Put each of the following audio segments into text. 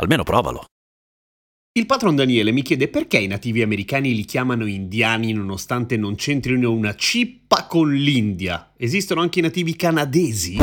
Almeno provalo. Il patron Daniele mi chiede perché i nativi americani li chiamano indiani nonostante non c'entrino una cippa con l'India. Esistono anche i nativi canadesi?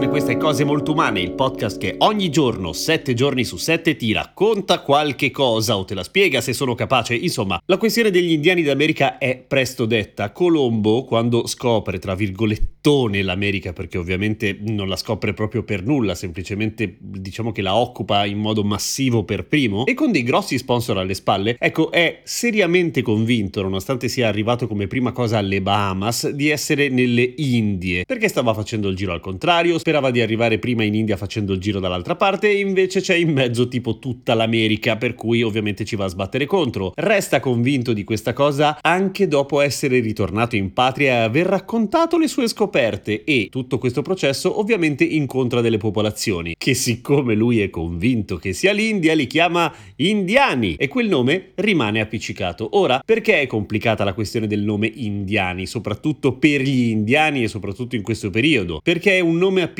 E questa è Cose Molto Umane, il podcast che ogni giorno, sette giorni su sette, ti racconta qualche cosa o te la spiega se sono capace. Insomma, la questione degli indiani d'America è presto detta. Colombo, quando scopre, tra virgolettone, l'America, perché ovviamente non la scopre proprio per nulla, semplicemente diciamo che la occupa in modo massivo per primo, e con dei grossi sponsor alle spalle, ecco, è seriamente convinto, nonostante sia arrivato come prima cosa alle Bahamas, di essere nelle Indie, perché stava facendo il giro al contrario, sperava di arrivare prima in India facendo il giro dall'altra parte e invece c'è in mezzo tipo tutta l'America, per cui ovviamente ci va a sbattere contro. Resta convinto di questa cosa anche dopo essere ritornato in patria e aver raccontato le sue scoperte e tutto questo processo ovviamente incontra delle popolazioni che siccome lui è convinto che sia l'India li chiama indiani e quel nome rimane appiccicato. Ora, perché è complicata la questione del nome indiani, soprattutto per gli indiani e soprattutto in questo periodo? Perché è un nome appiccicato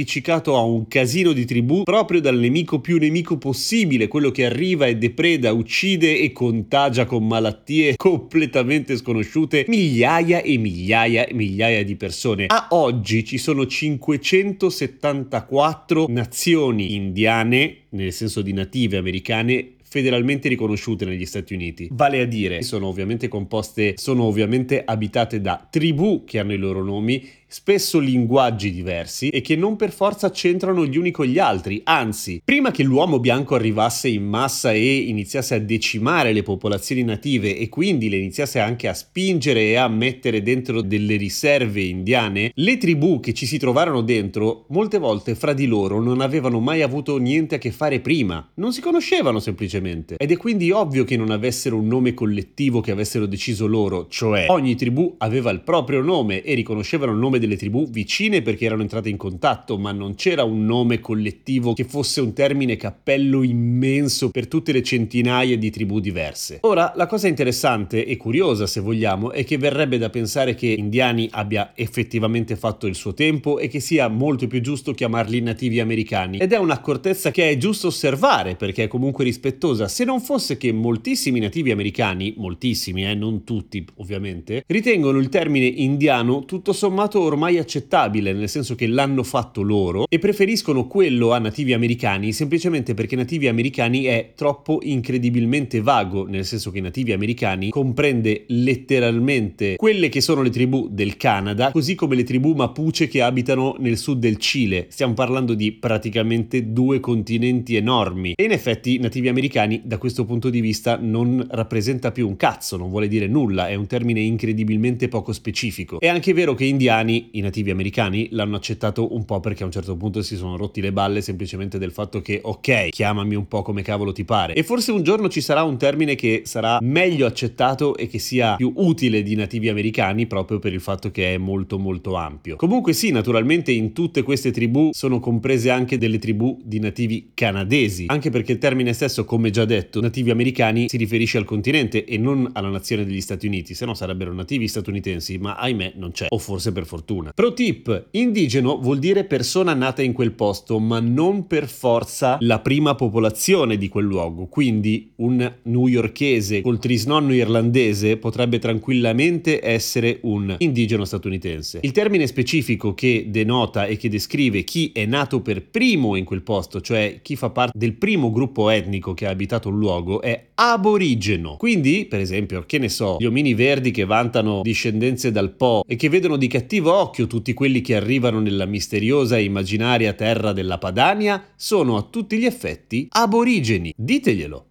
a un casino di tribù proprio dal nemico più nemico possibile, quello che arriva e depreda, uccide e contagia con malattie completamente sconosciute migliaia e migliaia e migliaia di persone. A oggi ci sono 574 nazioni indiane, nel senso di native americane, federalmente riconosciute negli Stati Uniti. Vale a dire, sono ovviamente composte, sono ovviamente abitate da tribù che hanno i loro nomi, spesso linguaggi diversi e che non per forza c'entrano gli uni con gli altri, anzi, prima che l'uomo bianco arrivasse in massa e iniziasse a decimare le popolazioni native e quindi le iniziasse anche a spingere e a mettere dentro delle riserve indiane, le tribù che ci si trovarono dentro molte volte fra di loro non avevano mai avuto niente a che fare prima, non si conoscevano semplicemente. Ed è quindi ovvio che non avessero un nome collettivo che avessero deciso loro, cioè ogni tribù aveva il proprio nome e riconoscevano il nome delle tribù vicine perché erano entrate in contatto, ma non c'era un nome collettivo che fosse un termine cappello immenso per tutte le centinaia di tribù diverse. Ora, la cosa interessante e curiosa, se vogliamo, è che verrebbe da pensare che indiani abbia effettivamente fatto il suo tempo e che sia molto più giusto chiamarli nativi americani. Ed è un'accortezza che è giusto osservare perché è comunque rispettosa, se non fosse che moltissimi nativi americani, moltissimi, eh, non tutti ovviamente, ritengono il termine indiano tutto sommato ormai accettabile, nel senso che l'hanno fatto loro e preferiscono quello a nativi americani semplicemente perché nativi americani è troppo incredibilmente vago, nel senso che nativi americani comprende letteralmente quelle che sono le tribù del Canada, così come le tribù mapuche che abitano nel sud del Cile. Stiamo parlando di praticamente due continenti enormi e in effetti nativi americani da questo punto di vista non rappresenta più un cazzo, non vuole dire nulla, è un termine incredibilmente poco specifico. È anche vero che indiani i nativi americani l'hanno accettato un po' perché a un certo punto si sono rotti le balle semplicemente del fatto che ok, chiamami un po' come cavolo ti pare. E forse un giorno ci sarà un termine che sarà meglio accettato e che sia più utile di nativi americani proprio per il fatto che è molto molto ampio. Comunque sì, naturalmente in tutte queste tribù sono comprese anche delle tribù di nativi canadesi, anche perché il termine stesso, come già detto, nativi americani si riferisce al continente e non alla nazione degli Stati Uniti, se no sarebbero nativi statunitensi, ma ahimè non c'è, o forse per fortuna. Pro tip, indigeno vuol dire persona nata in quel posto, ma non per forza la prima popolazione di quel luogo, quindi un newyorkese col trisnonno irlandese potrebbe tranquillamente essere un indigeno statunitense. Il termine specifico che denota e che descrive chi è nato per primo in quel posto, cioè chi fa parte del primo gruppo etnico che ha abitato il luogo, è aborigeno. Quindi, per esempio, che ne so, gli omini verdi che vantano discendenze dal Po e che vedono di cattivo occhio tutti quelli che arrivano nella misteriosa e immaginaria terra della Padania sono a tutti gli effetti aborigeni. Diteglielo.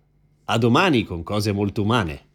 A domani con cose molto umane.